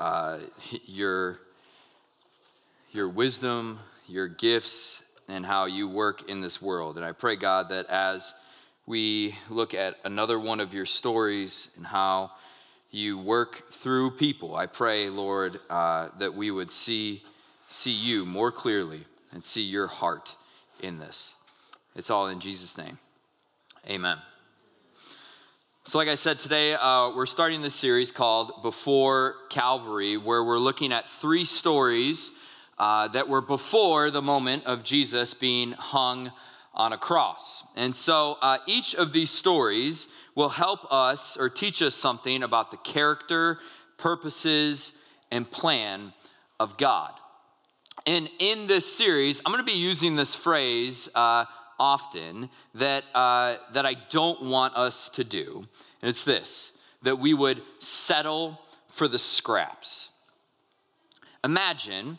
uh, your your wisdom, your gifts, and how you work in this world. And I pray, God, that as we look at another one of your stories and how you work through people, I pray, Lord, uh, that we would see, see you more clearly and see your heart in this. It's all in Jesus' name. Amen. So, like I said, today uh, we're starting this series called Before Calvary, where we're looking at three stories uh, that were before the moment of Jesus being hung on a cross. And so uh, each of these stories will help us or teach us something about the character, purposes, and plan of God. And in this series, I'm going to be using this phrase uh, often that, uh, that I don't want us to do. And it's this that we would settle for the scraps. Imagine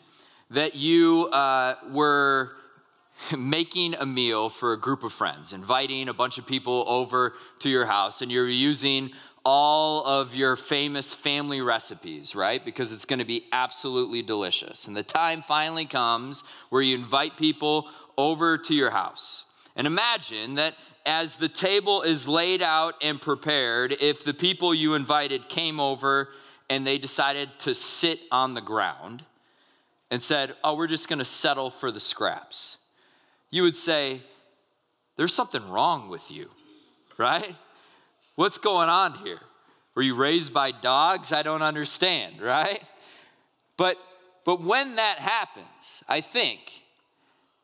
that you uh, were making a meal for a group of friends, inviting a bunch of people over to your house, and you're using all of your famous family recipes, right? Because it's gonna be absolutely delicious. And the time finally comes where you invite people over to your house. And imagine that as the table is laid out and prepared, if the people you invited came over and they decided to sit on the ground, and said, Oh, we're just gonna settle for the scraps, you would say, There's something wrong with you, right? What's going on here? Were you raised by dogs? I don't understand, right? But but when that happens, I think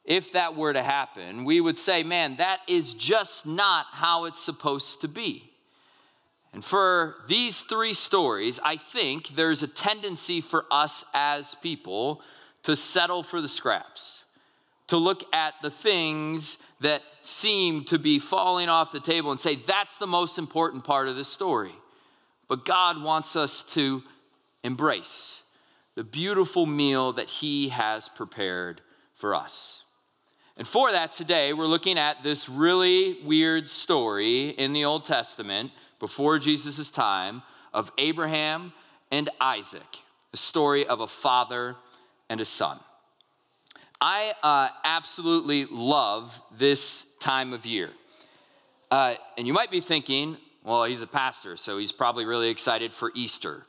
if that were to happen, we would say, man, that is just not how it's supposed to be. And for these three stories, I think there's a tendency for us as people to settle for the scraps, to look at the things that seem to be falling off the table and say, that's the most important part of this story. But God wants us to embrace the beautiful meal that He has prepared for us. And for that, today, we're looking at this really weird story in the Old Testament before Jesus' time of Abraham and Isaac, a story of a father and a son. I uh, absolutely love this time of year. Uh, and you might be thinking, well, he's a pastor, so he's probably really excited for Easter.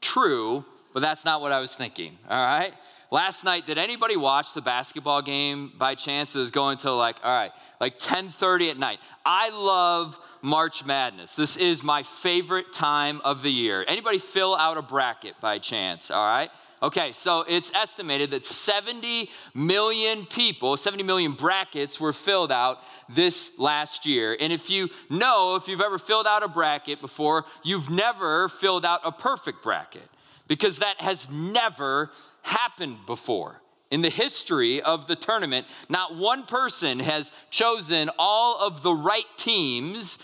True, but that's not what I was thinking, all right? Last night, did anybody watch the basketball game by chance? It was going to like, all right, like 10:30 at night. I love March Madness. This is my favorite time of the year. Anybody fill out a bracket by chance? All right. Okay, so it's estimated that 70 million people, 70 million brackets were filled out this last year. And if you know, if you've ever filled out a bracket before, you've never filled out a perfect bracket because that has never happened before. In the history of the tournament, not one person has chosen all of the right teams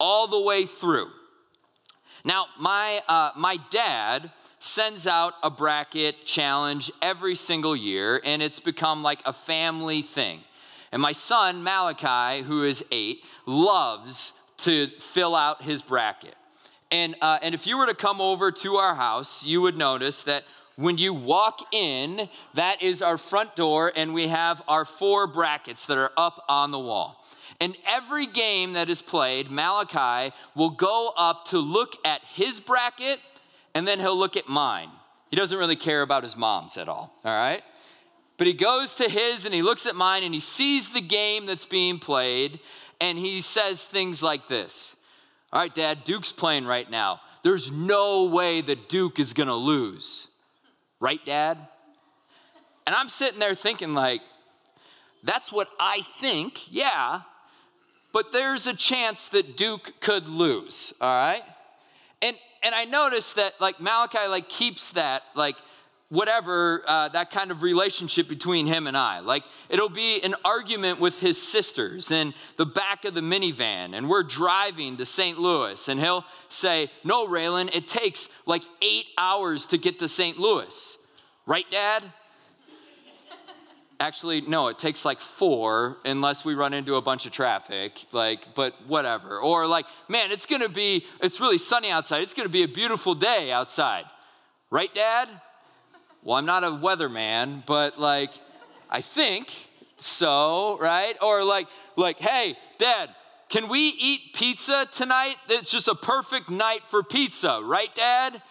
all the way through. Now, my, uh, my dad sends out a bracket challenge every single year, and it's become like a family thing. And my son, Malachi, who is eight, loves to fill out his bracket. And, uh, and if you were to come over to our house, you would notice that when you walk in, that is our front door, and we have our four brackets that are up on the wall. And every game that is played, Malachi will go up to look at his bracket and then he'll look at mine. He doesn't really care about his mom's at all, all right? But he goes to his and he looks at mine and he sees the game that's being played and he says things like this All right, Dad, Duke's playing right now. There's no way that Duke is gonna lose. Right, Dad? And I'm sitting there thinking, like, that's what I think, yeah, but there's a chance that Duke could lose, all right? And and I noticed that like Malachi like keeps that like whatever uh, that kind of relationship between him and I. Like it'll be an argument with his sisters in the back of the minivan, and we're driving to St. Louis, and he'll say, No, Raylan, it takes like eight hours to get to St. Louis. Right, Dad? Actually, no, it takes like four unless we run into a bunch of traffic, like, but whatever. Or like, man, it's gonna be, it's really sunny outside. It's gonna be a beautiful day outside. Right, Dad? Well, I'm not a weatherman, but like, I think so, right? Or like, like, hey, Dad, can we eat pizza tonight? It's just a perfect night for pizza, right, Dad?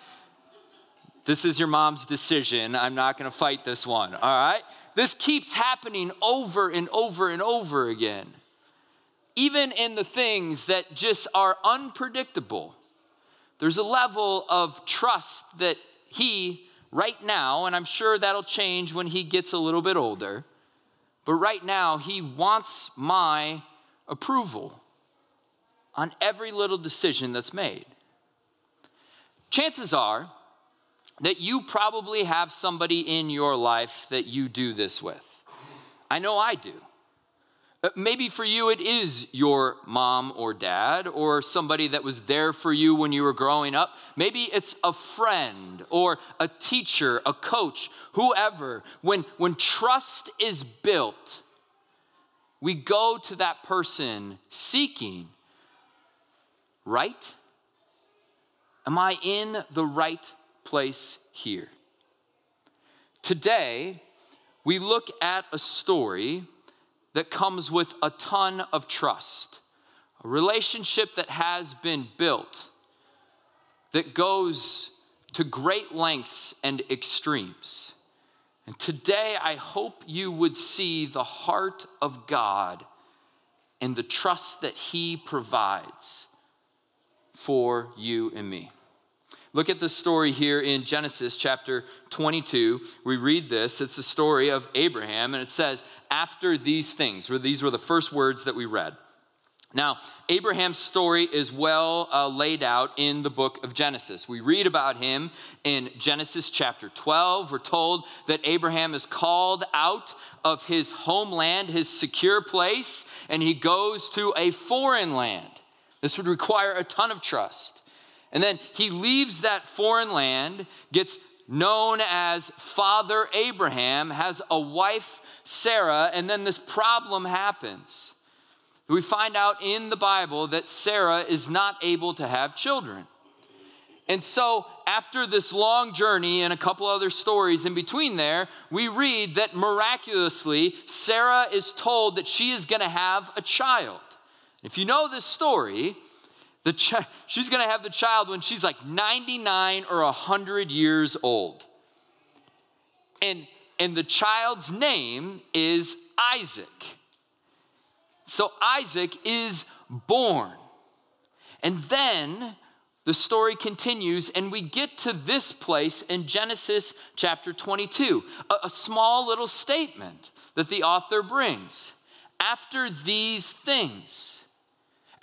This is your mom's decision. I'm not gonna fight this one, all right? This keeps happening over and over and over again. Even in the things that just are unpredictable, there's a level of trust that he, right now, and I'm sure that'll change when he gets a little bit older, but right now, he wants my approval on every little decision that's made. Chances are that you probably have somebody in your life that you do this with. I know I do. Uh, maybe for you it is your mom or dad or somebody that was there for you when you were growing up. Maybe it's a friend or a teacher, a coach, whoever. When, when trust is built, we go to that person seeking, right? Am I in the right place here. Today, we look at a story that comes with a ton of trust, a relationship that has been built that goes to great lengths and extremes. And today, I hope you would see the heart of God and the trust that He provides for you and me. Look at the story here in Genesis chapter 22. We read this. It's the story of Abraham, and it says, After these things, where these were the first words that we read. Now, Abraham's story is well uh, laid out in the book of Genesis. We read about him in Genesis chapter 12. We're told that Abraham is called out of his homeland, his secure place, and he goes to a foreign land. This would require a ton of trust. And then he leaves that foreign land, gets known as Father Abraham, has a wife, Sarah, and then this problem happens. We find out in the Bible that Sarah is not able to have children. And so, after this long journey and a couple other stories in between there, we read that miraculously, Sarah is told that she is going to have a child. If you know this story, the ch- she's going to have the child when she's like 99 or 100 years old. And, and the child's name is Isaac. So Isaac is born. And then the story continues, and we get to this place in Genesis chapter 22, a, a small little statement that the author brings. After these things,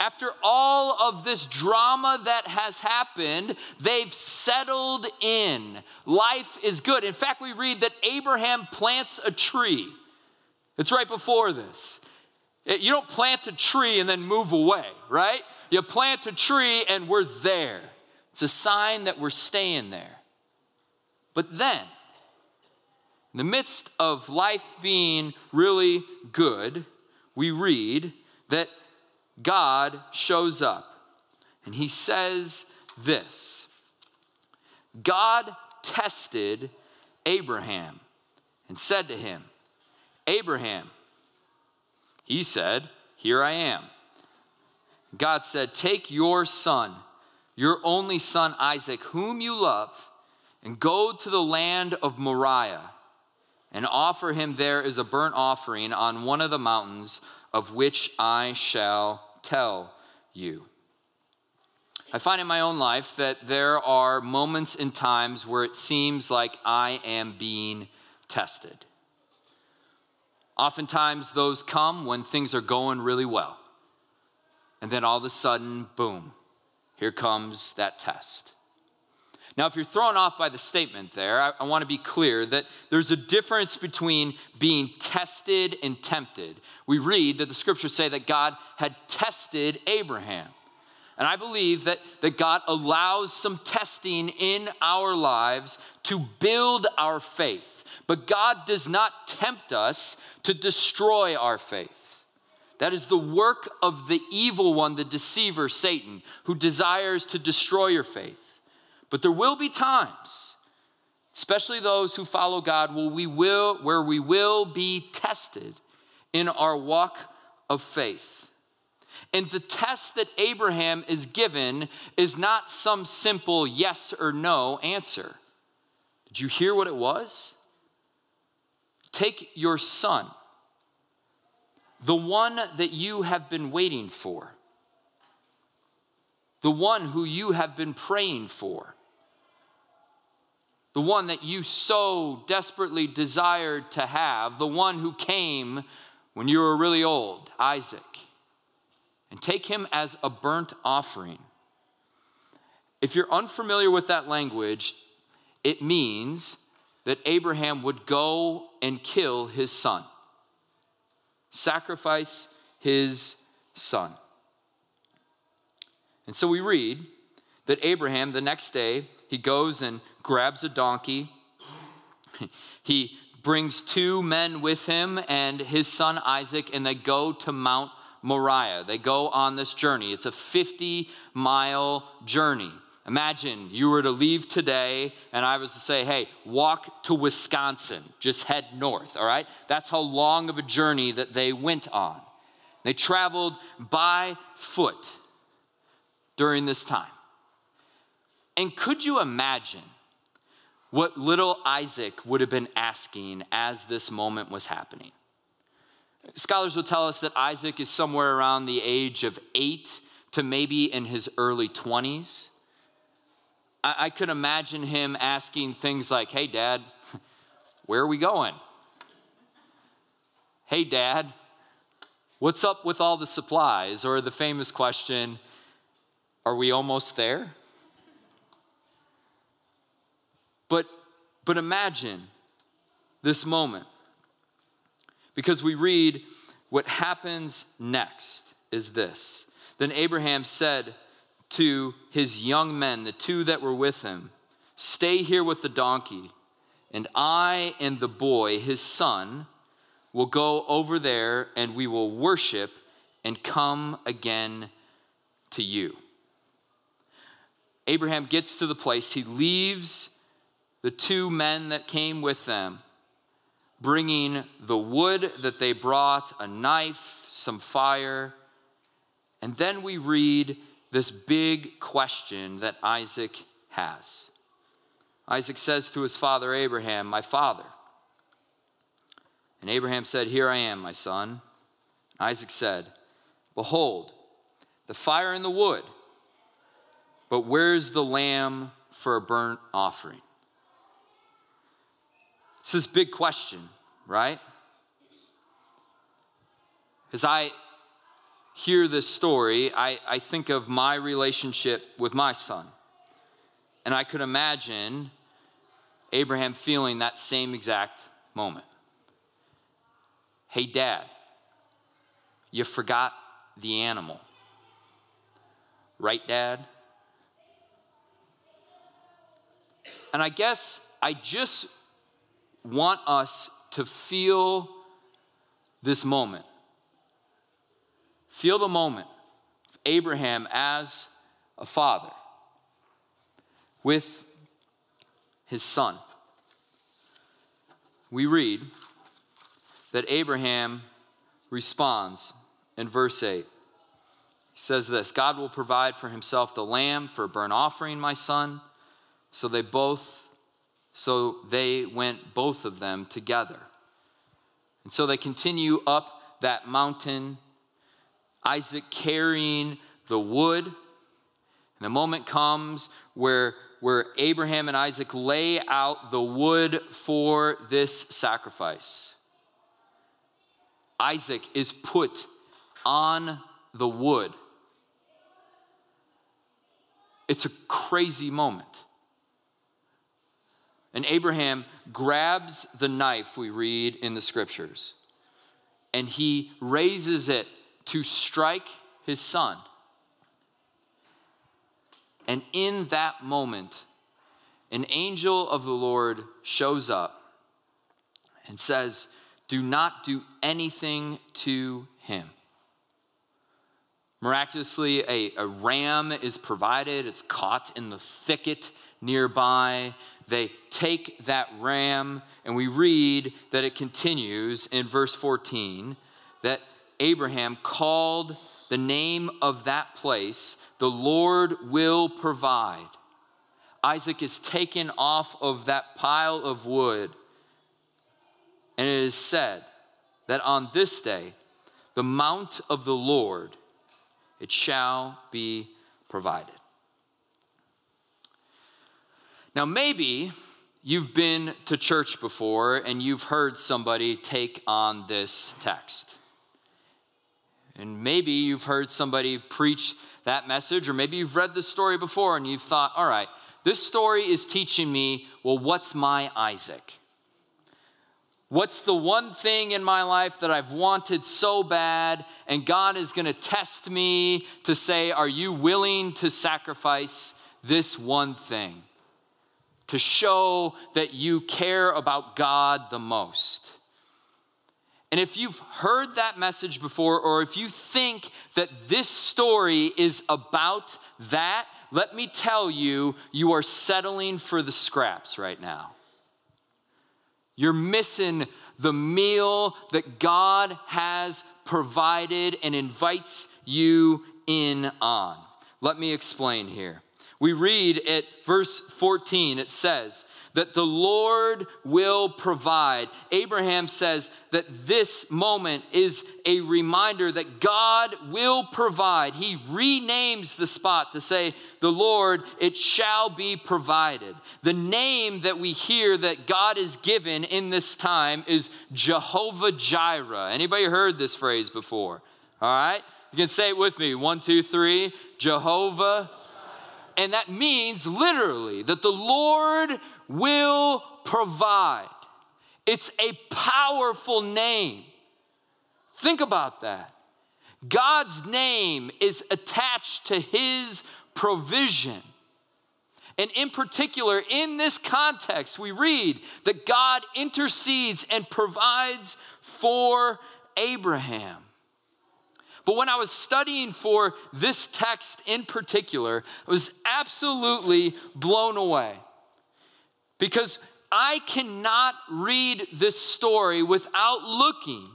after all of this drama that has happened, they've settled in. Life is good. In fact, we read that Abraham plants a tree. It's right before this. You don't plant a tree and then move away, right? You plant a tree and we're there. It's a sign that we're staying there. But then, in the midst of life being really good, we read that God shows up and he says this God tested Abraham and said to him, Abraham, he said, Here I am. God said, Take your son, your only son Isaac, whom you love, and go to the land of Moriah and offer him there as a burnt offering on one of the mountains of which I shall tell you. I find in my own life that there are moments and times where it seems like I am being tested. Oftentimes, those come when things are going really well. And then all of a sudden, boom, here comes that test. Now, if you're thrown off by the statement there, I, I want to be clear that there's a difference between being tested and tempted. We read that the scriptures say that God had tested Abraham. And I believe that, that God allows some testing in our lives to build our faith. But God does not tempt us to destroy our faith. That is the work of the evil one, the deceiver, Satan, who desires to destroy your faith. But there will be times, especially those who follow God, where we will, where we will be tested in our walk of faith. And the test that Abraham is given is not some simple yes or no answer. Did you hear what it was? Take your son, the one that you have been waiting for, the one who you have been praying for, the one that you so desperately desired to have, the one who came when you were really old, Isaac, and take him as a burnt offering. If you're unfamiliar with that language, it means that Abraham would go and kill his son, sacrifice his son. And so we read that Abraham, the next day, he goes and grabs a donkey. he brings two men with him and his son Isaac, and they go to Mount Moriah. They go on this journey. It's a 50 mile journey. Imagine you were to leave today and I was to say, hey, walk to Wisconsin, just head north, all right? That's how long of a journey that they went on. They traveled by foot during this time. And could you imagine what little Isaac would have been asking as this moment was happening? Scholars will tell us that Isaac is somewhere around the age of eight to maybe in his early 20s. I, I could imagine him asking things like, Hey, dad, where are we going? Hey, dad, what's up with all the supplies? Or the famous question, Are we almost there? But, but imagine this moment. Because we read what happens next is this. Then Abraham said to his young men, the two that were with him, Stay here with the donkey, and I and the boy, his son, will go over there and we will worship and come again to you. Abraham gets to the place, he leaves the two men that came with them, bringing the wood that they brought, a knife, some fire. And then we read this big question that Isaac has. Isaac says to his father Abraham, My father. And Abraham said, Here I am, my son. Isaac said, Behold, the fire and the wood, but where's the lamb for a burnt offering? It's this big question, right? As I hear this story, I, I think of my relationship with my son. And I could imagine Abraham feeling that same exact moment. Hey, dad, you forgot the animal. Right, dad? And I guess I just want us to feel this moment. Feel the moment of Abraham as a father with his son. We read that Abraham responds in verse 8. He says this God will provide for himself the lamb for a burnt offering, my son. So they both so they went, both of them, together. And so they continue up that mountain, Isaac carrying the wood. And the moment comes where, where Abraham and Isaac lay out the wood for this sacrifice. Isaac is put on the wood. It's a crazy moment. And Abraham grabs the knife we read in the scriptures and he raises it to strike his son. And in that moment, an angel of the Lord shows up and says, Do not do anything to him. Miraculously, a, a ram is provided, it's caught in the thicket nearby. They take that ram, and we read that it continues in verse 14 that Abraham called the name of that place, the Lord will provide. Isaac is taken off of that pile of wood, and it is said that on this day, the mount of the Lord, it shall be provided. Now, maybe you've been to church before and you've heard somebody take on this text. And maybe you've heard somebody preach that message, or maybe you've read this story before and you've thought, all right, this story is teaching me, well, what's my Isaac? What's the one thing in my life that I've wanted so bad, and God is going to test me to say, Are you willing to sacrifice this one thing? To show that you care about God the most. And if you've heard that message before, or if you think that this story is about that, let me tell you, you are settling for the scraps right now. You're missing the meal that God has provided and invites you in on. Let me explain here. We read at verse 14, it says, that the Lord will provide. Abraham says that this moment is a reminder that God will provide. He renames the spot to say, The Lord, it shall be provided. The name that we hear that God is given in this time is Jehovah Jireh. Anybody heard this phrase before? All right? You can say it with me. One, two, three. Jehovah. And that means literally that the Lord will provide. It's a powerful name. Think about that. God's name is attached to his provision. And in particular, in this context, we read that God intercedes and provides for Abraham. But when I was studying for this text in particular, I was absolutely blown away. Because I cannot read this story without looking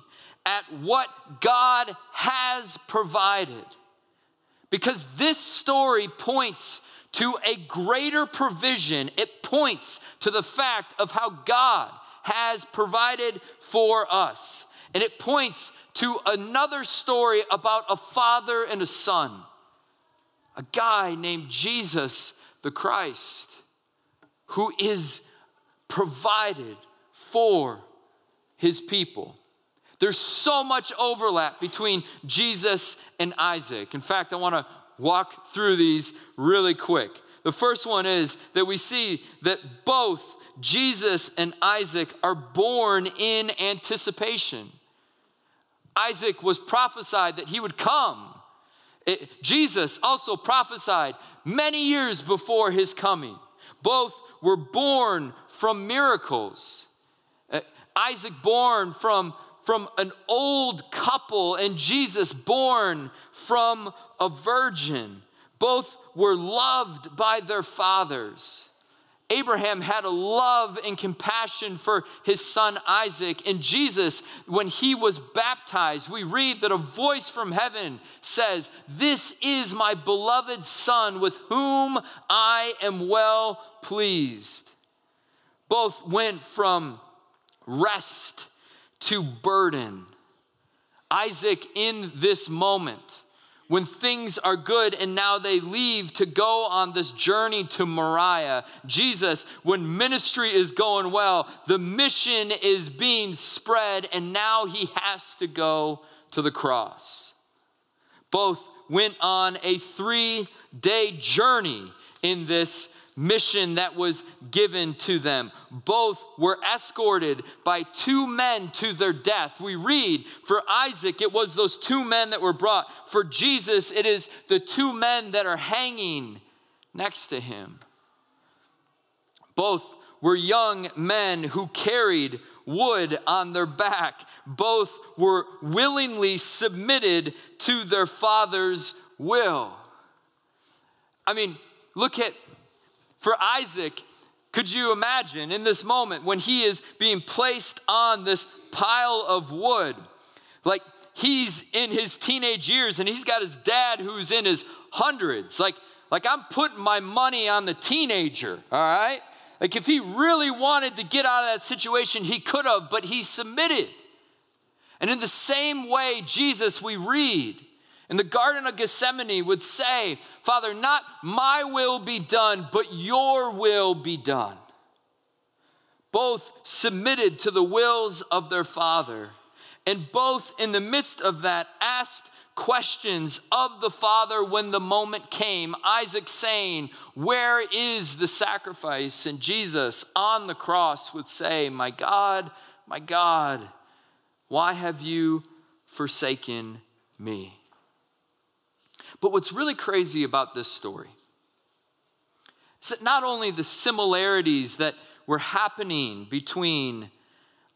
at what God has provided. Because this story points to a greater provision, it points to the fact of how God has provided for us. And it points to another story about a father and a son, a guy named Jesus the Christ who is provided for his people. There's so much overlap between Jesus and Isaac. In fact, I want to walk through these really quick. The first one is that we see that both Jesus and Isaac are born in anticipation. Isaac was prophesied that he would come. It, Jesus also prophesied many years before his coming. Both were born from miracles. Uh, Isaac born from, from an old couple, and Jesus born from a virgin. Both were loved by their fathers. Abraham had a love and compassion for his son Isaac. And Jesus, when he was baptized, we read that a voice from heaven says, This is my beloved son with whom I am well pleased. Both went from rest to burden. Isaac, in this moment, when things are good and now they leave to go on this journey to Moriah. Jesus, when ministry is going well, the mission is being spread and now he has to go to the cross. Both went on a three day journey in this mission that was given to them. Both were escorted by two men to their death. We read for Isaac, it was those two men that were brought. For Jesus, it is the two men that are hanging next to him. Both were young men who carried wood on their back. Both were willingly submitted to their father's will. I mean, look at for Isaac, could you imagine in this moment when he is being placed on this pile of wood? Like he's in his teenage years and he's got his dad who's in his hundreds. Like, like I'm putting my money on the teenager, all right? Like if he really wanted to get out of that situation, he could have, but he submitted. And in the same way, Jesus, we read, in the Garden of Gethsemane would say, Father, not my will be done, but your will be done. Both submitted to the wills of their Father, and both in the midst of that asked questions of the Father when the moment came. Isaac saying, Where is the sacrifice? And Jesus on the cross would say, My God, my God, why have you forsaken me? But what's really crazy about this story is that not only the similarities that were happening between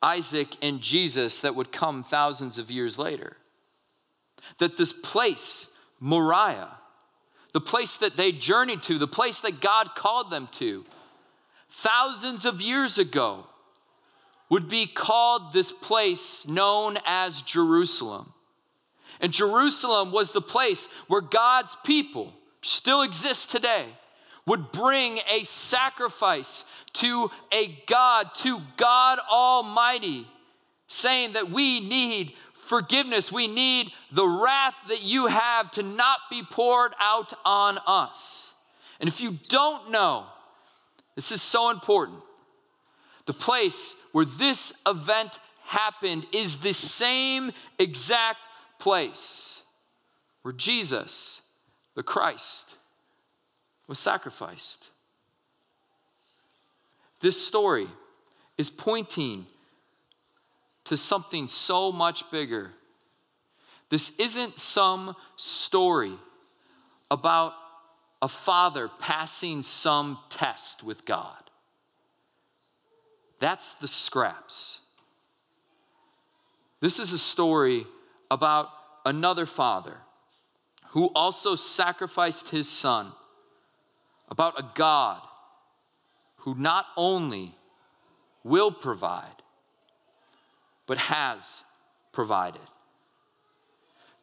Isaac and Jesus that would come thousands of years later, that this place, Moriah, the place that they journeyed to, the place that God called them to, thousands of years ago, would be called this place known as Jerusalem. And Jerusalem was the place where God's people still exist today would bring a sacrifice to a God, to God Almighty, saying that we need forgiveness. We need the wrath that you have to not be poured out on us. And if you don't know, this is so important. The place where this event happened is the same exact place where Jesus, the Christ, was sacrificed. This story is pointing to something so much bigger. This isn't some story about a father passing some test with God. That's the scraps. This is a story about another father who also sacrificed his son, about a God who not only will provide, but has provided.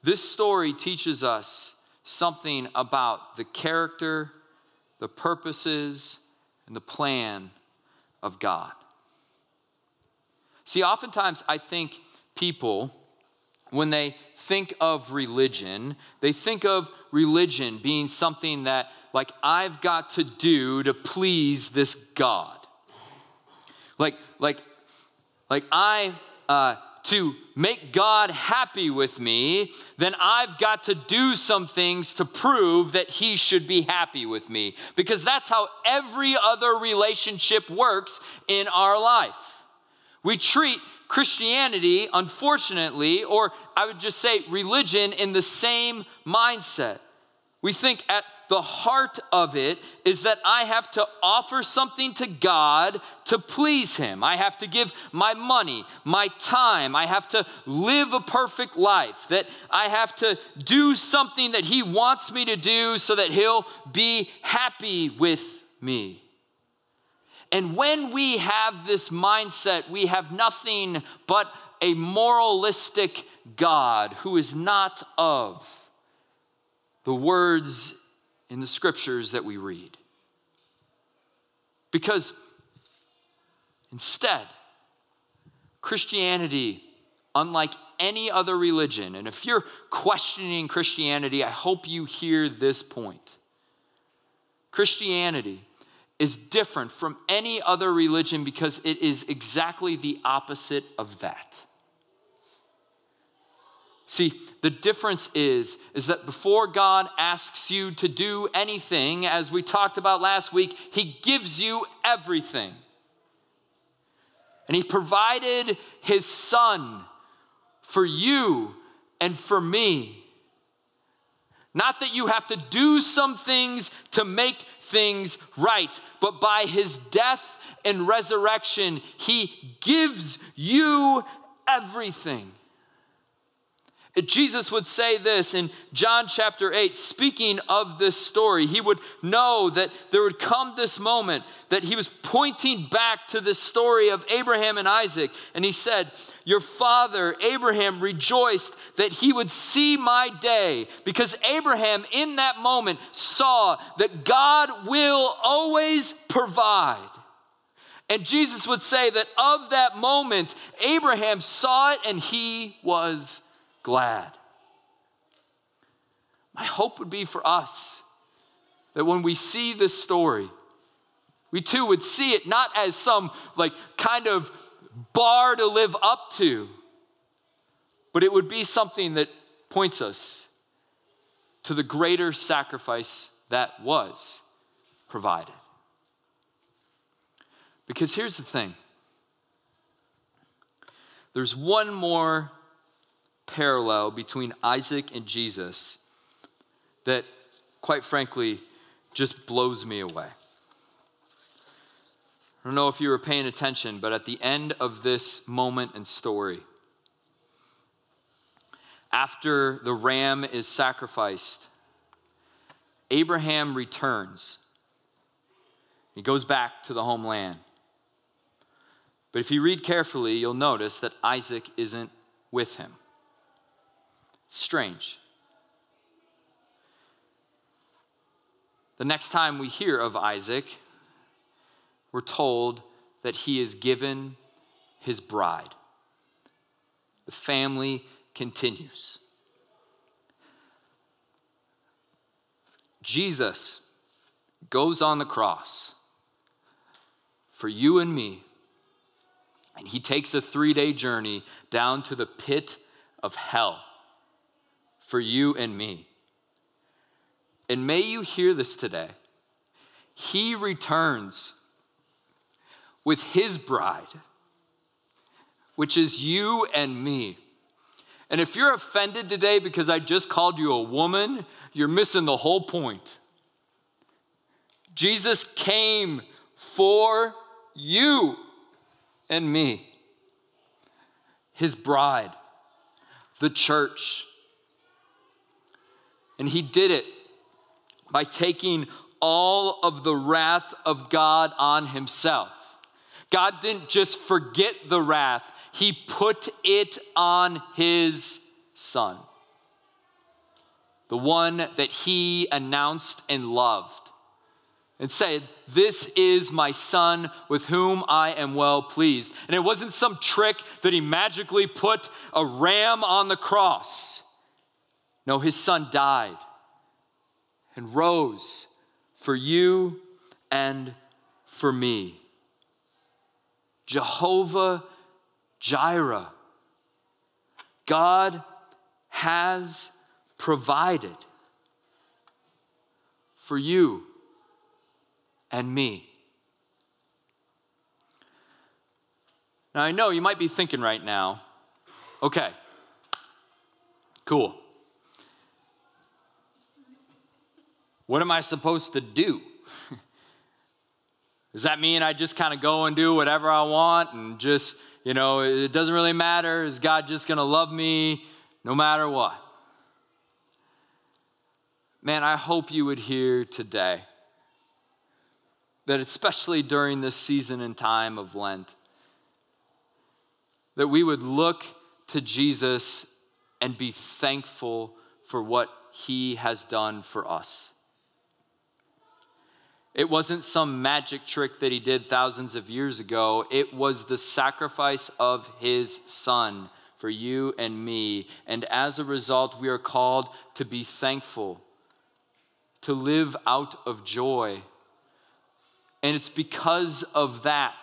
This story teaches us something about the character, the purposes, and the plan of God. See, oftentimes I think people when they think of religion, they think of religion being something that, like, I've got to do to please this God. Like, like, like I, uh, to make God happy with me, then I've got to do some things to prove that He should be happy with me. Because that's how every other relationship works in our life. We treat Christianity, unfortunately, or I would just say religion, in the same mindset. We think at the heart of it is that I have to offer something to God to please Him. I have to give my money, my time. I have to live a perfect life. That I have to do something that He wants me to do so that He'll be happy with me. And when we have this mindset, we have nothing but a moralistic God who is not of the words in the scriptures that we read. Because instead, Christianity, unlike any other religion, and if you're questioning Christianity, I hope you hear this point. Christianity is different from any other religion because it is exactly the opposite of that. See, the difference is is that before God asks you to do anything as we talked about last week, he gives you everything. And he provided his son for you and for me. Not that you have to do some things to make things right, but by his death and resurrection, he gives you everything. Jesus would say this in John chapter 8, speaking of this story. He would know that there would come this moment that he was pointing back to the story of Abraham and Isaac. And he said, Your father, Abraham, rejoiced that he would see my day because Abraham, in that moment, saw that God will always provide. And Jesus would say that of that moment, Abraham saw it and he was glad. My hope would be for us that when we see this story, we too would see it not as some like kind of bar to live up to, but it would be something that points us to the greater sacrifice that was provided. Because here's the thing there's one more parallel between Isaac and Jesus that, quite frankly, just blows me away. I don't know if you were paying attention, but at the end of this moment and story, after the ram is sacrificed, Abraham returns. He goes back to the homeland. But if you read carefully, you'll notice that Isaac isn't with him. Strange. The next time we hear of Isaac, we're told that he is given his bride. The family continues. Jesus goes on the cross for you and me, and he takes a three day journey down to the pit of hell for you and me. And may you hear this today. He returns with his bride, which is you and me. And if you're offended today because I just called you a woman, you're missing the whole point. Jesus came for you and me, his bride, the church. And he did it by taking all of the wrath of God on himself. God didn't just forget the wrath, he put it on his son, the one that he announced and loved, and said, This is my son with whom I am well pleased. And it wasn't some trick that he magically put a ram on the cross. No, his son died and rose for you and for me. Jehovah Jireh. God has provided for you and me. Now, I know you might be thinking right now, okay, cool. What am I supposed to do? Does that mean I just kind of go and do whatever I want and just, you know, it doesn't really matter? Is God just going to love me no matter what? Man, I hope you would hear today that, especially during this season and time of Lent, that we would look to Jesus and be thankful for what he has done for us. It wasn't some magic trick that he did thousands of years ago. It was the sacrifice of his son for you and me. And as a result, we are called to be thankful, to live out of joy. And it's because of that,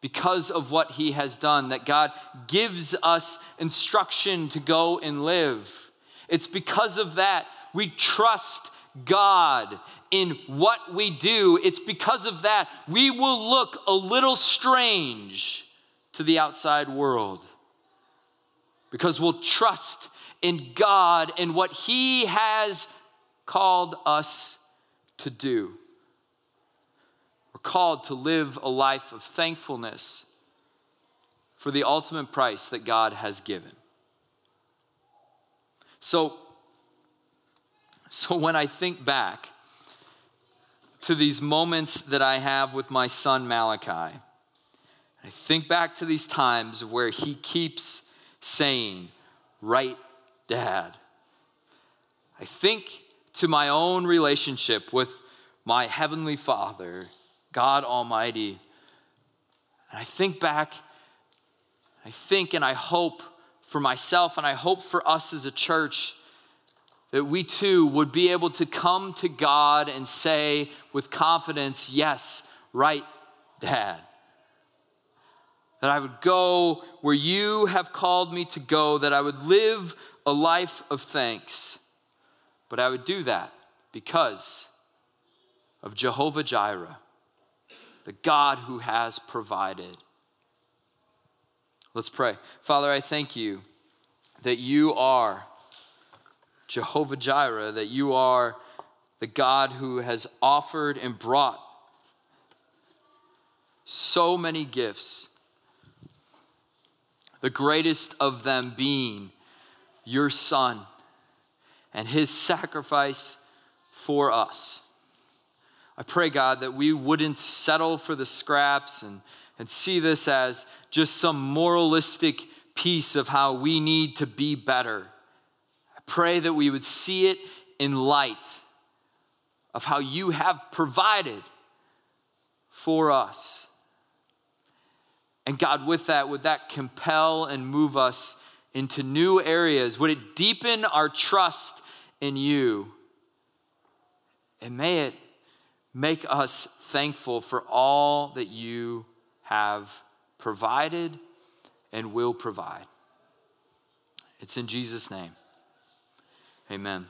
because of what he has done, that God gives us instruction to go and live. It's because of that we trust God in what we do. It's because of that we will look a little strange to the outside world because we'll trust in God and what He has called us to do. We're called to live a life of thankfulness for the ultimate price that God has given. So, so when I think back to these moments that I have with my son Malachi, I think back to these times where he keeps saying, Right, Dad. I think to my own relationship with my Heavenly Father, God Almighty. And I think back, I think and I hope for myself and I hope for us as a church that we too would be able to come to God and say with confidence, Yes, right, Dad. That I would go where you have called me to go, that I would live a life of thanks. But I would do that because of Jehovah Jireh, the God who has provided. Let's pray. Father, I thank you that you are Jehovah Jireh, that you are the God who has offered and brought so many gifts, the greatest of them being your Son and his sacrifice for us. I pray, God, that we wouldn't settle for the scraps and, and see this as just some moralistic piece of how we need to be better pray that we would see it in light of how you have provided for us. And God, with that, would that compel and move us into new areas? Would it deepen our trust in you? And may it make us thankful for all that you have provided and will provide. It's in Jesus' name. Amen.